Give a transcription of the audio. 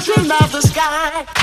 children of the sky.